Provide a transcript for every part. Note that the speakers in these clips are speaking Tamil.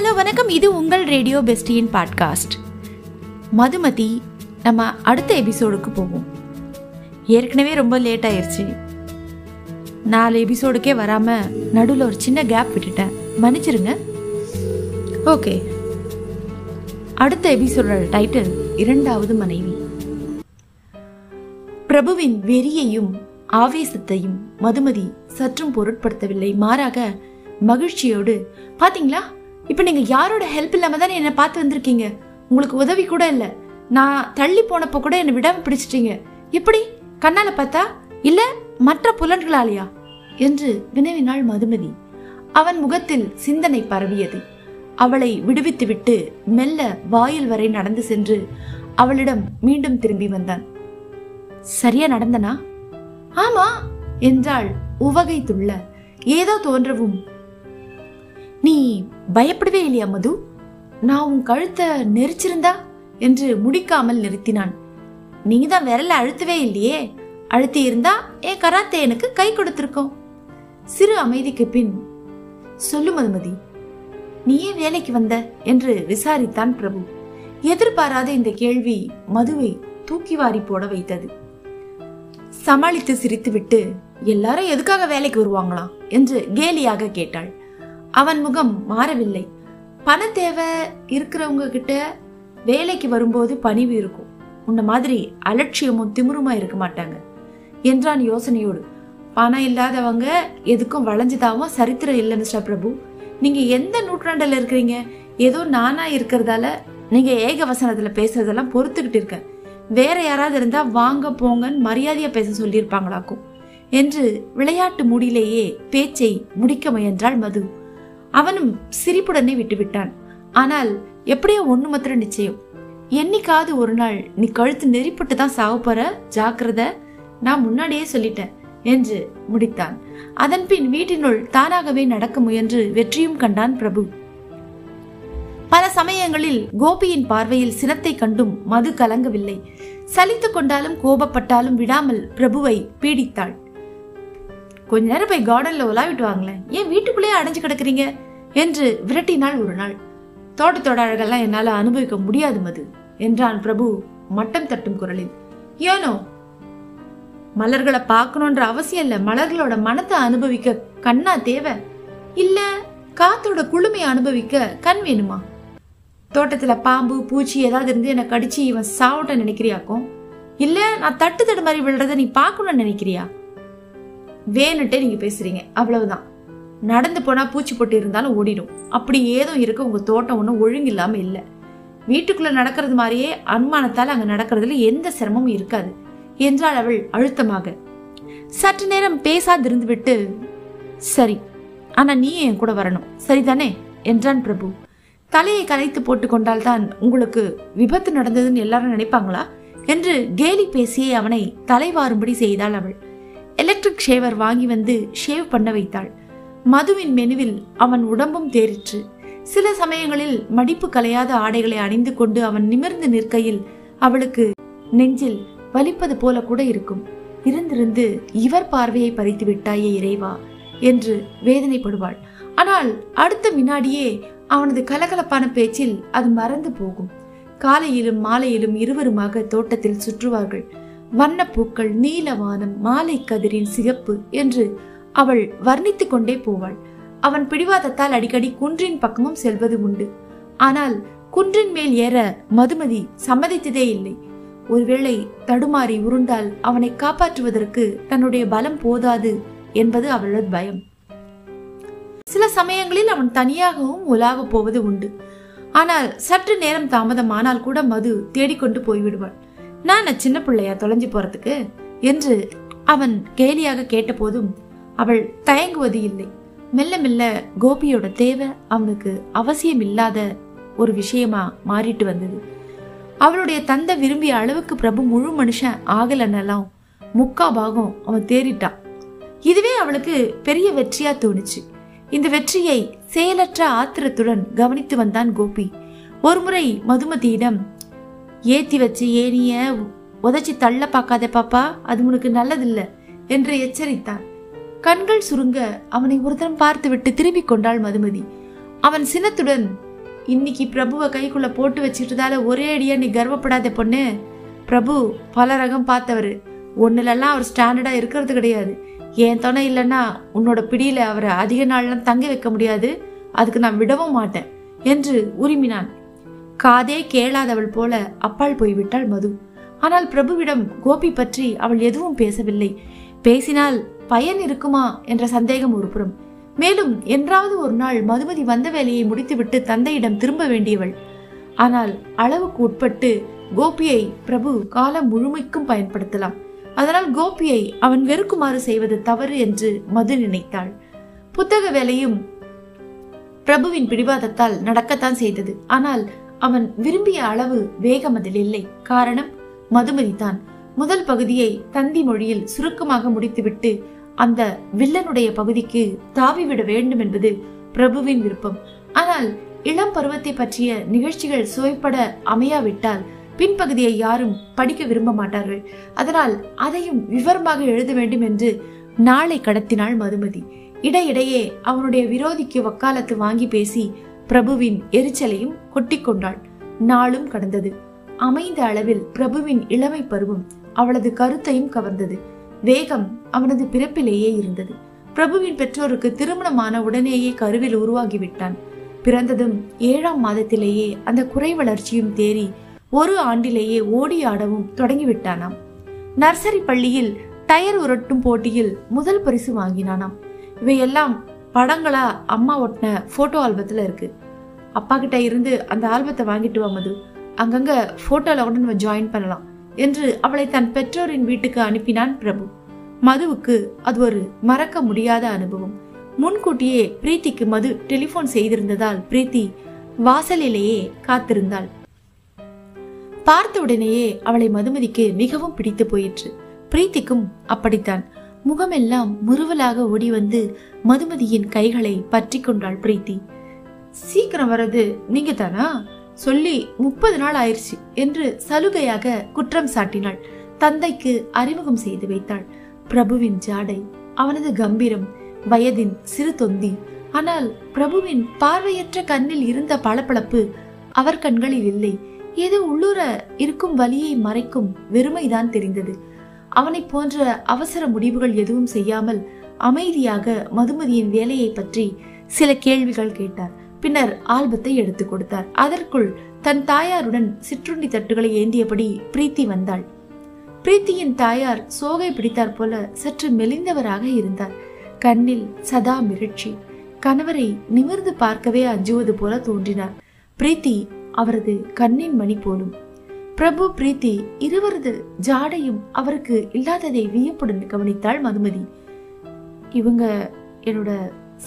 ஹலோ வணக்கம். இது உங்கள் ரேடியோ பெஸ்டியின் பாட்காஸ்ட். மதுமதி நம்ம அடுத்த எபிசோடுக்கு போவோம். ஏற்கனவே ரொம்ப லேட் ஆயிருச்சு. நாலு எபிசோடுக்கே வராமல் நடுவில் ஒரு சின்ன கேப் விட்டுட்டேன். மன்னிச்சிருங்க. ஓகே. அடுத்த எபிசோடோட டைட்டில் இரண்டாவது மனைவி. பிரபுவின் வெறியையும் ஆவேசத்தையும் மதுமதி சற்றும் பொருட்படுத்தவில்லை. மாறாக மகிழ்ச்சியோடு பாத்தீங்களா? இப்போ நீங்கள் யாரோட ஹெல்ப் இல்லாமல் தானே என்னை பார்த்து வந்திருக்கீங்க? உங்களுக்கு உதவி கூட இல்லை. நான் தள்ளி போனப்போ கூட என்னை விடாம பிடிச்சிட்டீங்க. எப்படி? கண்ணால பார்த்தா இல்லை மற்ற புலன்களாலையா? என்று வினவினாள் மதுமதி அவன் முகத்தில் சிந்தனை பரவியது. அவளை விடுவித்துவிட்டு மெல்ல வாயில் வரை நடந்து சென்று அவளிடம் மீண்டும் திரும்பி வந்தான். சரியா நடந்தனா? ஆமா என்றாள் உவகை துள்ள ஏதோ தோன்றவும். நீ பயப்படவே இல்லையா மது? நான் உன் கழுத்தை நெரிச்சிருந்தா என்று முடிக்காமல் நிறுத்தினான். நீங்க தான் விரல அழுத்தவே இல்லையே? அழுத்தி இருந்தா என் கராத்தே எனக்கு கை கொடுத்திருக்கோம். சிறு அமைதிக்கு பின் சொல்லு மதுமதி நீ ஏன் வேலைக்கு வந்த? என்று விசாரித்தான் பிரபு. எதிர்பாராத இந்த கேள்வி மதுவை தூக்கி வாரி போட வைத்தது. சமாளித்து சிரித்துவிட்டு எல்லாரும் எதுக்காக வேலைக்கு வருவாங்களாம் என்று கேலியாக கேட்டாள். அவன் முகம் மாறவில்லை. பண தேவை இருக்கிறவங்க கிட்ட வேலைக்கு வரும்போது பணிவு இருக்கும். உன்ன மாதிரி அலட்சியமும் திமிருமா இருக்க மாட்டாங்க. என்றான் யோசனையோடு. பணம் இல்லாதவங்க எதுக்கும் வளைஞ்சுதாவும் சரித்திரம் இல்லை மிஸ்டர் பிரபு. நீங்க எந்த நூற்றாண்டுல இருக்கிறீங்க? ஏதோ நானா இருக்கிறதால நீங்க ஏக வசனத்துல பேசுறதெல்லாம் பொறுத்துக்கிட்டு இருக்கேன். வேற யாராவது இருந்தா வாங்க போங்கன்னு மரியாதையா பேச சொல்லியிருப்பாங்களாக்கும். என்று விளையாட்டு மூடியிலேயே பேச்சை முடிக்க முயன்றாள் மது. அவனும் சிரிப்புடனே விட்டுவிட்டான். ஆனால் எப்படியோ ஒண்ணு மாத்திரம் நிச்சயம். என்னைக்காவது ஒரு நாள் நீ கழுத்து நெறிப்பட்டு தான் சாவ போற ஜாக்கிரத. நான் முன்னாடியே சொல்லிட்டேன் என்று முடித்தான். அதன்பின் வீட்டினுள் தானாகவே நடக்க முயன்று வெற்றியும் கண்டான் பிரபு. பல சமயங்களில் கோபியின் பார்வையில் சினத்தை கண்டும் மது கலங்கவில்லை. சலித்து கொண்டாலும் கோபப்பட்டாலும் விடாமல் பிரபுவை பீடித்தாள். கொஞ்ச நேரம் போய் கார்டன்ல உலாவிட்டு வாங்களேன். ஏன் வீட்டுக்குள்ளேயே அடைஞ்சு கிடக்குறீங்க? என்று விரட்டினாள் ஒரு நாள். தோட்டத்தோட அழகெல்லாம் என்னால அனுபவிக்க முடியாது மது என்றான் பிரபு மட்டம் தட்டும் குரலில். ஏனோ? மலர்களை பார்க்கணுன்ற அவசியம் இல்ல. மலர்களோட மனத்தை அனுபவிக்க கண்ணா தேவை. இல்ல காத்தோட குளுமையை அனுபவிக்க கண் வேணுமா? தோட்டத்துல பாம்பு பூச்சி ஏதாவது இருந்து என்னை கடிச்சு இவன் சாவட்ட நினைக்கிறியாக்கும்? இல்ல நான் தட்டு தடு மாதிரி விழுறத நீ பார்க்கணும்னு நினைக்கிறியா? வேணுட்டே நீங்கள் பேசுறீங்க. அவ்வளவுதான். நடந்து போனால் பூச்சி போட்டு இருந்தாலும் ஓடிடும். அப்படி ஏதோ இருக்க உங்கள் தோட்டம் ஒன்றும் ஒழுங்கு இல்லாமல் இல்லை. வீட்டுக்குள்ளே நடக்கிறது மாதிரியே அனுமானத்தால் அங்கே நடக்கிறதுல எந்த சிரமமும் இருக்காது. என்றாள் அவள் அழுத்தமாக. சற்று நேரம் பேசாதிருந்து விட்டு சரி ஆனால் நீ என் கூட வரணும்? சரிதானே? என்றான் பிரபு. தலையை கலைத்து போட்டு கொண்டால்தான் உங்களுக்கு விபத்து நடந்ததுன்னு எல்லாரும் நினைப்பாங்களா? என்று கேலி பேசியே அவனை தலைவாரும்படி செய்தாள் அவள். எலக்ட்ரிக் ஷேவர் வாங்கி வந்து ஷேவ் பண்ண வைத்தாள். மதுவின் மெனுவில் அவன் உடம்பும் தேறிற்று. சில சமயங்களில் மடிப்பு கலையாத ஆடைகளை அணிந்து கொண்டு அவன் நிமிர்ந்து நிற்கையில் அவளுக்கு நெஞ்சில் வலிப்பது போல கூட இருக்கும். இருந்திருந்து இவர் பார்வையை பறித்து விட்டாயே இறைவா என்று வேதனைப்படுவாள். ஆனால் அடுத்த வினாடியே அவனது கலகலப்பான பேச்சில் அது மறந்து போகும். காலையிலும் மாலையிலும் இருவருமாக தோட்டத்தில் சுற்றுவார்கள். வண்ணப்பூக்கள் நீலவானம் மாலை கதிரின் சிகப்பு என்று அவள் வர்ணித்துக் கொண்டே போவாள். அவன் பிடிவாதத்தால் அடிக்கடி குன்றின் பக்கமும் செல்வது உண்டு. ஆனால் குன்றின் மேல் ஏற மதுமதி சம்மதித்ததே இல்லை. ஒருவேளை தடுமாறி உருண்டால் அவனை காப்பாற்றுவதற்கு தன்னுடைய பலம் போதாது என்பது அவளது பயம். சில சமயங்களில் அவன் தனியாகவும் உலாக போவது உண்டு. ஆனால் சற்று நேரம் தாமதமானால் கூட மது தேடிக்கொண்டு போய்விடுவாள். நான் சின்ன பிள்ளையா தொலைஞ்சு போறதுக்கு? என்று அவன் கேலியாக கேட்டபோதும் அவள் தயங்குவது இல்லை. மெல்ல மெல்ல கோபியோட தேவை அவனுக்கு அவசியம் இல்லாத ஒரு விஷயமா மாறிட்டு வந்தது. அவளுடைய தந்தை விரும்பிய அளவுக்கு பிரபு முழு மனுஷன் ஆகலன்னெல்லாம் முக்கா பாகம் அவன் தேறிட்டான். இதுவே அவளுக்கு பெரிய வெற்றியா தோணுச்சு. இந்த வெற்றியை செயலற்ற ஆத்திரத்துடன் கவனித்து வந்தான் கோபி. ஒருமுறை மதுமதியிடம் ஏத்தி வச்சு ஏனிய உதச்சி தள்ள பார்க்காத பாப்பா அது உனக்கு நல்லதில்ல என்று எச்சரித்தான். கண்கள் சுருங்க அவனை ஒருத்தரம் பார்த்துவிட்டு திரும்பிக் கொண்டாள் மதுமதி. அவன் சினத்துடன் இன்னைக்கு பிரபுவை கைக்குள்ள போட்டு வச்சுட்டதால ஒரே அடியா நீ கர்வப்படாத பொண்ணு. பிரபு பல ரகம் பார்த்தவர். ஒன்னுலலாம் அவர் ஸ்டாண்டர்டா இருக்கிறது கிடையாது. என் துணை இல்லைன்னா உன்னோட பிடியில அவரை அதிக நாள்லாம் தங்க வைக்க முடியாது. அதுக்கு நான் விடவும் மாட்டேன் என்று உரிமினான். காதே கேளாதவள் போல அப்பால் போய்விட்டாள் மது. ஆனால் பிரபுவிடம் கோபி பற்றி அவள் எதுவும் பேசவில்லை. பேசினால் பயன் இருக்குமா என்ற சந்தேகம் ஒருபுறம். மேலும் என்றாவது ஒரு நாள் மதுமதி வந்த வேலையை முடித்துவிட்டு தந்தையிடம் திரும்ப வேண்டியவள். ஆனால் அளவுக்கு உட்பட்டு கோபியை பிரபு காலம் முழுமைக்கும் பயன்படுத்தலாம். அதனால் கோபியை அவன் வெறுக்குமாறு செய்வது தவறு என்று மது நினைத்தாள். புத்தக வேலையும் பிரபுவின் பிடிவாதத்தால் நடக்கத்தான் செய்தது. ஆனால் அவன் விரும்பிய அளவு வேகம் அதில் இல்லை. காரணம் மதுமதிதான் முதல் பகுதியை தந்தி மொழியில் சுருக்கமாக முடித்துவிட்டு அந்த வில்லனுடைய பகுதிக்கு தாவிவிட வேண்டும் என்பது பிரபுவின் விருப்பம். ஆனால் இளம் பருவத்தை பற்றிய நிகழ்ச்சிகள் சுவைப்பட அமையாவிட்டால் பின்பகுதியை யாரும் படிக்க விரும்ப மாட்டார்கள். அதனால் அதையும் விவரமாக எழுத வேண்டும் என்று நாளை கடத்தினாள் மதுமதி. இடையிடையே அவனுடைய விரோதிக்கு வக்காலத்து வாங்கி பேசி பிரபுவின் எரிச்சலையும் கொட்டிக்கொண்டாள் நாளும் கடந்தது. அமைந்த அளவில் பிரபுவின் இளமை பருவம் அவளது கருத்தையும் கவர்ந்தது. வேகம் அவனது பிறப்பிலேயே இருந்தது. பிரபுவின் பெற்றோருக்கு திருமணமான உடனேயே கருவில் உருவாகிவிட்டான். பிறந்ததும் ஏழாம் மாதத்திலேயே அந்த குறை வளர்ச்சியும் தேறி ஒரு ஆண்டிலேயே ஓடி ஆடவும் தொடங்கிவிட்டானாம். நர்சரி பள்ளியில் டயர் உரட்டும் போட்டியில் முதல் பரிசு வாங்கினானாம். இவையெல்லாம் படங்களா அம்மா ஒட்டின போட்டோ ஆல்பத்துல இருக்கு. அப்பா கிட்ட இருந்து அந்த ஆல்பத்தை வாங்கிட்டு வா மது. அங்கங்க போட்டோல கூட நம்ம ஜாயின் பண்ணலாம் என்று அவளை தன் பெற்றோரின் வீட்டுக்கு அனுப்பினான் பிரபு. மதுவுக்கு அது ஒரு மறக்க முடியாத அனுபவம். முன்கூட்டியே பிரீத்திக்கு மது டெலிபோன் செய்திருந்ததால் பிரீத்தி வாசலிலேயே காத்திருந்தாள். பார்த்த உடனேயே அவளை மதுமதிக்கு மிகவும் பிடித்து போயிற்று. பிரீத்திக்கும் அப்படித்தான். முகமெல்லாம் முறுவலாக ஓடி வந்து மதுமதியின் கைகளை பற்றி கொண்டாள் பிரீத்தி. சீக்கிரம் வர்றது நீங்க தானா சொல்லி முப்பது நாள் ஆயிடுச்சு என்று சலுகையாக குற்றம் சாட்டினாள். தந்தைக்கு அறிமுகம் செய்து வைத்தாள். பிரபுவின் ஜாடை அவனது கம்பீரம் வயதின் சிறு தொந்தி. ஆனால் பிரபுவின் பார்வையற்ற கண்ணில் இருந்த பளபளப்பு அவர் கண்களில் இல்லை. ஏதோ உள்ளூர இருக்கும் வலியை மறைக்கும் வெறுமைதான் தெரிந்தது. அவனைப் போன்ற அவசர முடிவுகள் எதுவும் செய்யாமல் அமைதியாக மதுமதியின் வேலையை பற்றி சில கேள்விகள் கேட்டார். பின்னர் ஆல்பத்தை எடுத்து கொடுத்தார். அதற்குள் தன் தாயாருடன் சிற்றுண்டி தட்டுகளை ஏந்தியபடி பிரீத்தி வந்தாள். பிரீத்தியின் தாயார் சோகை பிடித்தார் போல சற்று மெலிந்தவராக இருந்தார். கண்ணில் சதா மிரட்சி கணவரை நிமிர்ந்து பார்க்கவே அஞ்சுவது போல தோன்றினார். பிரீத்தி அவரது கண்ணின் மணி போலும். பிரபு பிரீத்தி இருவரது ஜாடையும் அவருக்கு இல்லாததை வியப்புடன் கவனித்தாள் மதுமதி. இவங்க என்னோட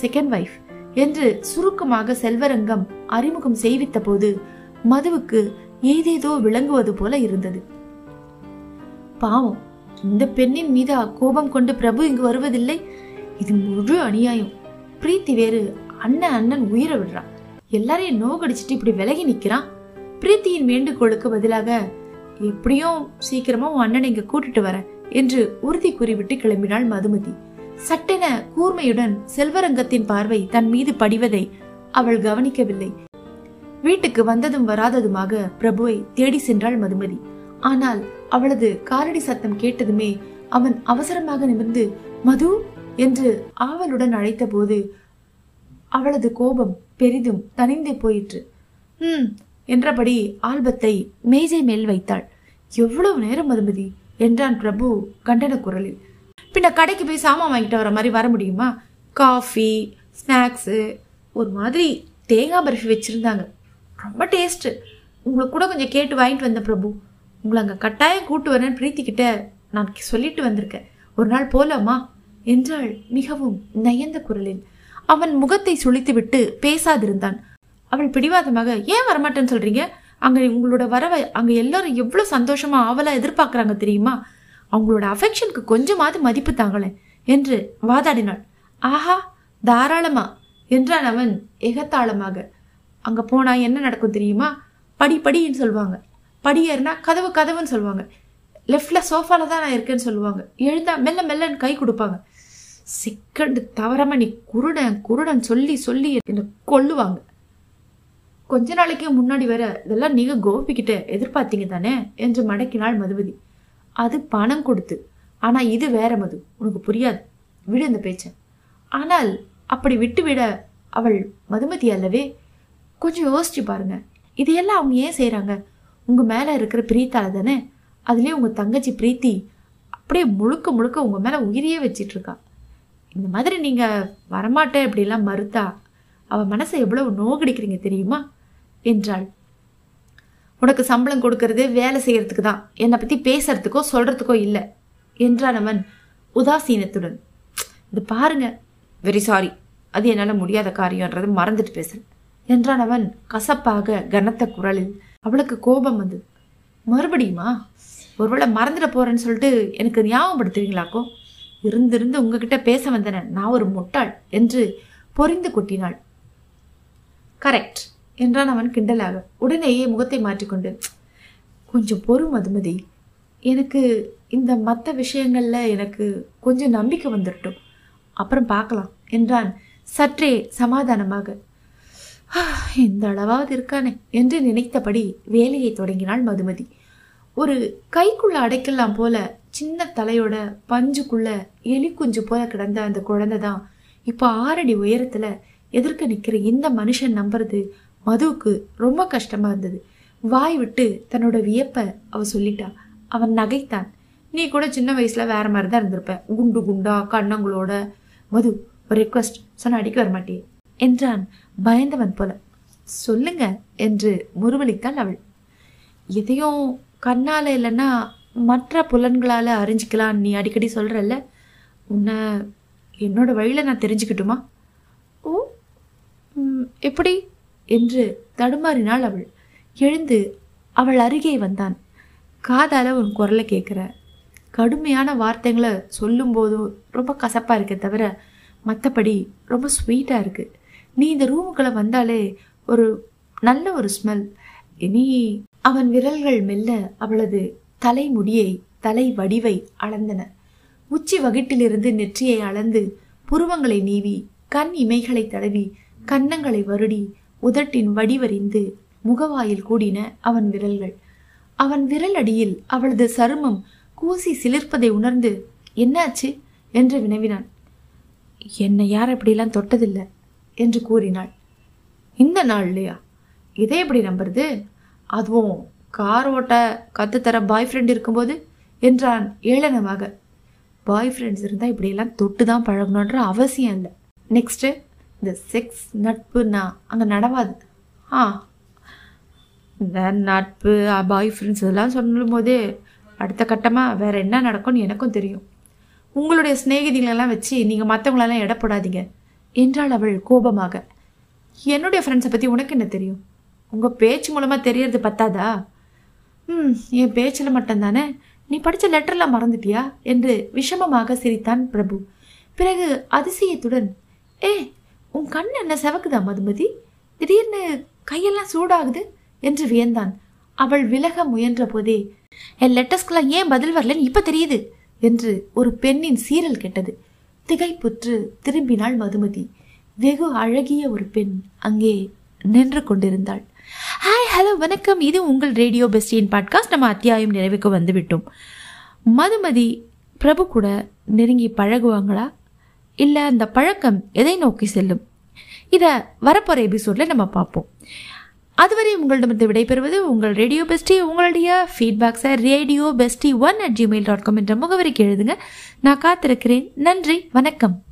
செகண்ட் வைஃப் என்று சுருக்கமாக செல்வரங்கம் அறிமுகம் செய்வித்த போது மதுவுக்கு ஏதேதோ விளங்குவது போல இருந்தது. பாவம் இந்த பெண்ணின் மீது கோபம் கொண்டு பிரபு இங்கு வருவதில்லை. இது முழு அநியாயம். பிரீத்தி வேறு அண்ணன் அண்ணன் உயிரை விடுறான். எல்லாரையும் நோகடிச்சிட்டு இப்படி விலகி நிக்கிறான் பிரீத்தியின் வேண்டுகோளுக்கு பதிலாக எப்படியும் சீக்கிரமா உன் அண்ணனை இங்க கூட்டிட்டு வரேன் என்று உறுதி கூறிவிட்டு கிளம்பினாள் மதுமதி. சட்டென கூர்மையுடன் செல்வரங்கத்தின் பார்வை தன் மீது படிவதை அவள் கவனிக்கவில்லை. வீட்டுக்கு வந்ததும் வராததுமாக பிரபுவை தேடி சென்றாள் மதுமதி. ஆனால் அவளது காலடி சத்தம் கேட்டதுமே அவன் அவசரமாக நிமிர்ந்து மது? என்று ஆவலுடன் அழைத்த போது அவளது கோபம் பெரிதும் தனிந்து போயிற்று. ம் என்றபடி ஆல்பத்தை மேஜை மேல் வைத்தாள். எவ்வளவு நேரம் மதுமதி? என்றான் பிரபு கண்டன குரலில் பின்ன கடைக்கு போய் சாமான் வாங்கிட்டு வர மாதிரி வர முடியுமா? காஃபி ஸ்நாக்ஸு ஒரு மாதிரி தேங்காய் பர்ஃபி வச்சுருந்தாங்க. ரொம்ப டேஸ்ட்டு. உங்களுக்கு கூட கொஞ்சம் கேட்டு வாங்கிட்டு வந்தேன் பிரபு. உங்களை அங்கே கட்டாயம் கூட்டு வரேன் பிரீத்திக்கிட்ட நான் சொல்லிட்டு வந்திருக்கேன். ஒரு நாள் போலாமா? என்றாள் மிகவும் நயந்த குரலில். அவன் முகத்தை சுளித்துவிட்டு பேசாதிருந்தான். அவள் பிடிவாதமாக ஏன் வரமாட்டேன்னு சொல்றீங்க? அங்க உங்களோட வரவை அங்க எல்லாரும் எவ்வளவு சந்தோஷமா ஆவலா எதிர்பார்க்குறாங்க தெரியுமா? அவங்களோட அஃபெக்ஷனுக்கு கொஞ்சமாவது மதிப்பு தாங்களேன் என்று வாதாடினாள். ஆஹா தாராளமா என்றான் அவன் எகத்தாளமாக அங்க போனா என்ன நடக்கும் தெரியுமா? படி படின்னு சொல்லுவாங்க. படி ஏறினா கதவு கதவுன்னு சொல்லுவாங்க. லெஃப்ட்ல சோஃபாவில் தான் நான் இருக்கேன்னு சொல்லுவாங்க. எழுந்தா மெல்ல மெல்லன்னு கை கொடுப்பாங்க. சிக்கண்டு தவறாம நீ குருடன் குருடன் சொல்லி சொல்லி என்னை கொல்லுவாங்க. கொஞ்ச நாளைக்கு முன்னாடி வர இதெல்லாம் நீங்க கோபிக்கிட்ட எதிர்பார்த்தீங்க தானே? என்று மடக்கினாள் மதுபதி. அது பணம் கொடுத்து. ஆனால் இது வேற மது. உனக்கு புரியாது. விடு இந்த பேச்ச. ஆனால் அப்படி விட்டு விட அவள் மதுமதி அல்லவே? கொஞ்சம் யோசிச்சு பாருங்க. இதையெல்லாம் அவங்க ஏன் செய்கிறாங்க உங்கள் மேலே இருக்கிற பிரீத்தால தானே? அதுலேயே உங்கள் தங்கச்சி பிரீத்தி அப்படியே முழுக்க முழுக்க உங்கள் மேலே உயிரியே வச்சிட்ருக்கா இந்த மாதிரி நீங்கள் வரமாட்டேன் இப்படிலாம் மறுத்தா அவள் மனசை எவ்வளவு நோகடிக்கிறீங்க தெரியுமா? என்றாள். உனக்கு சம்பளம் கொடுக்கறது வேலை செய்யறதுக்கு தான். என்னை பற்றி பேசுறதுக்கோ சொல்றதுக்கோ இல்லை. என்றான் அவன் உதாசீனத்துடன். இது பாருங்க. வெரி சாரி அது என்னால் முடியாத காரியம்ன்றது மறந்துட்டு பேசுறேன். என்றான் அவன் கசப்பாக கனத்த குரலில். அவளுக்கு கோபம் வந்தது மறுபடியுமா? ஒருவேளை மறந்துட போறேன்னு சொல்லிட்டு எனக்கு ஞாபகப்படுத்துவீங்களாக்கோ இருந்திருந்து உங்ககிட்ட பேச வந்தன. நான் ஒரு முட்டாள் என்று பொறிந்து கொட்டினாள். கரெக்ட் என்றான் அவன் கிண்டலாக. உடனேயே முகத்தை மாற்றிக்கொண்டு கொஞ்சம் பொறு மதுமதி. எனக்கு இந்த மற்ற விஷயங்கள்ல எனக்கு கொஞ்சம் நம்பிக்கை வந்துடட்டும் அப்புறம் பார்க்கலாம் என்றான் சற்றே சமாதானமாக. இந்த அளவாவது இருக்கானே என்று நினைத்தபடி வேலையை தொடங்கினாள் மதுமதி. ஒரு கைக்குள்ள அடைக்கலாம் போல சின்ன தலையோட பஞ்சுக்குள்ள எலி குஞ்சு போல கிடந்த அந்த குழந்தை தான் இப்போ ஆறடி உயரத்துல எதிர்க்க நிக்கிற இந்த மனுஷன் நம்புறது மதுவுக்கு ரொம்ப கஷ்டமாக இருந்தது. வாய் விட்டு தன்னோட வியப்பை அவள் சொல்லிட்டா. அவன் நகைத்தான். நீ கூட சின்ன வயசில் வேற மாதிரி தான் இருந்திருப்ப. குண்டு குண்டா கண்ணங்களோட. மது ஒரு ரெக்வஸ்ட் சொன்ன அடிக்க வரமாட்டே என்றான் பயந்தவன் போல. சொல்லுங்க என்று முருவளித்தாள் அவள். எதையும் கண்ணால் இல்லைன்னா மற்ற புலன்களால் அறிஞ்சிக்கலாம் நீ அடிக்கடி சொல்கிறல்ல உன்னை என்னோட வழியில் நான் தெரிஞ்சுக்கட்டுமா? ஓ எப்படி? என்று தடுமாறினாள் அவள். எழுந்து அவள் அருகே வந்தான். காதால உன் குரலை கேட்குற. கடுமையான வார்த்தைகளை சொல்லும்போதும் ரொம்ப கசப்பாக இருக்கே தவிர மற்றபடி ரொம்ப ஸ்வீட்டாக இருக்கு. நீ இந்த ரூமுக்குள்ளே வந்தாலே ஒரு நல்ல ஒரு ஸ்மெல் இனி அவன் விரல்கள் மெல்ல அவளது தலைமுடியை தலை வடிவை அளந்தன. உச்சி வகிட்டிலிருந்து நெற்றியை அளந்து புருவங்களை நீவி கண் இமைகளை தடவி கன்னங்களை வருடி உதட்டின் வடிவறிந்து முகவாயில் கூடின அவன் விரல்கள். அவன் விரல் அடியில் அவளது சருமம் கூசி சிலிர்ப்பதை உணர்ந்து என்னாச்சு? என்று வினவினான். என்னை யார் அப்படிலாம் தொட்டதில்லை? என்று கூறினாள். இந்த நாள் இல்லையா? இதை எப்படி நம்புறது? அதுவும் கார் ஓட்ட கத்துத்தர பாய் ஃப்ரெண்ட் இருக்கும்போது என்றான் ஏளனமாக. பாய் ஃப்ரெண்ட்ஸ் இருந்தால் இப்படியெல்லாம் தொட்டு தான் பழகணுன்ற அவசியம் இல்லை. நெக்ஸ்ட்டு இந்த செக்ஸ் நட்புன்னா அங்கே நடவாது. ஆ. இந்த நட்பு பாய் ஃப்ரெண்ட்ஸ் இதெல்லாம் சொல்லும் போதே அடுத்த கட்டமாக வேறு என்ன நடக்கும்னு எனக்கும் தெரியும். உங்களுடைய சிநேகிதிகளெல்லாம் வச்சு நீங்கள் மற்றவங்களெல்லாம் இடப்படாதீங்க என்றாள் அவள் கோபமாக. என்னுடைய ஃப்ரெண்ட்ஸை பற்றி உனக்கு என்ன தெரியும்? உங்கள் பேச்சு மூலமாக தெரியறது பத்தாதா? ம் என் பேச்சில் மட்டும்தானே? நீ படித்த லெட்டர்லாம் மறந்துட்டியா? என்று விஷமமாக சிரித்தான் பிரபு. பிறகு அதிசயத்துடன் ஏ உன் கண் என்ன செவக்குதா மதுமதி? திடீர்னு கையெல்லாம் சூடாகுது என்று வியந்தான். அவள் விலக முயன்ற போதே என் லெட்டர்ஸ்க்கெல்லாம் ஏன் பதில் வரலன்னு இப்ப தெரியுது என்று ஒரு பெண்ணின் சீரல் கெட்டது. திகைப்புற்று திரும்பினாள் மதுமதி. வெகு அழகிய ஒரு பெண் அங்கே நின்று கொண்டிருந்தாள். ஹாய் ஹலோ வணக்கம். இது உங்கள் ரேடியோ பெஸ்டியின் பாட்காஸ்ட். நம்ம அத்தியாயம் நிறைவுக்கு வந்துவிட்டோம். மதுமதி பிரபு கூட நெருங்கி பழகுவாங்களா? இல்லை அந்த பழக்கம் எதை நோக்கி செல்லும்? இதை வரப்போகிற எபிசோடில் நம்ம பார்ப்போம் அதுவரை உங்களிடமிருந்து விடைபெறுவது உங்கள் ரேடியோ பெஸ்டி உங்களுடைய ஃபீட்பேக்ஸை radio bestie one at Gmail dot com என்ற முகவரிக்கு எழுதுங்க. நான் காத்திருக்கிறேன். நன்றி வணக்கம்.